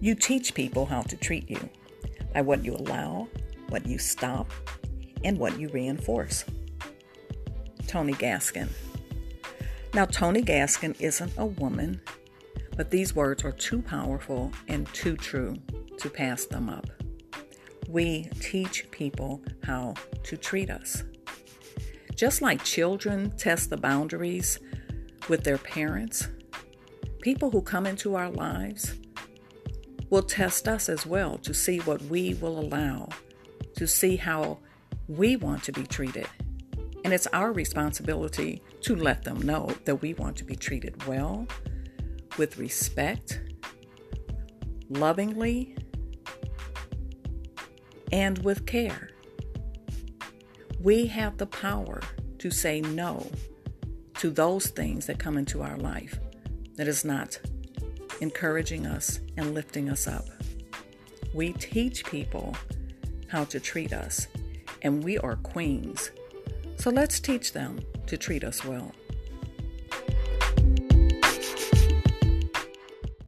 You teach people how to treat you by what you allow, what you stop, and what you reinforce. Tony Gaskin. Now, Tony Gaskin isn't a woman, but these words are too powerful and too true to pass them up. We teach people how to treat us. Just like children test the boundaries with their parents, people who come into our lives will test us as well to see what we will allow, to see how we want to be treated. And it's our responsibility to let them know that we want to be treated well, with respect, lovingly, and with care. We have the power to say no to those things that come into our life that is not encouraging us and lifting us up. We teach people how to treat us, and we are queens. So let's teach them to treat us well.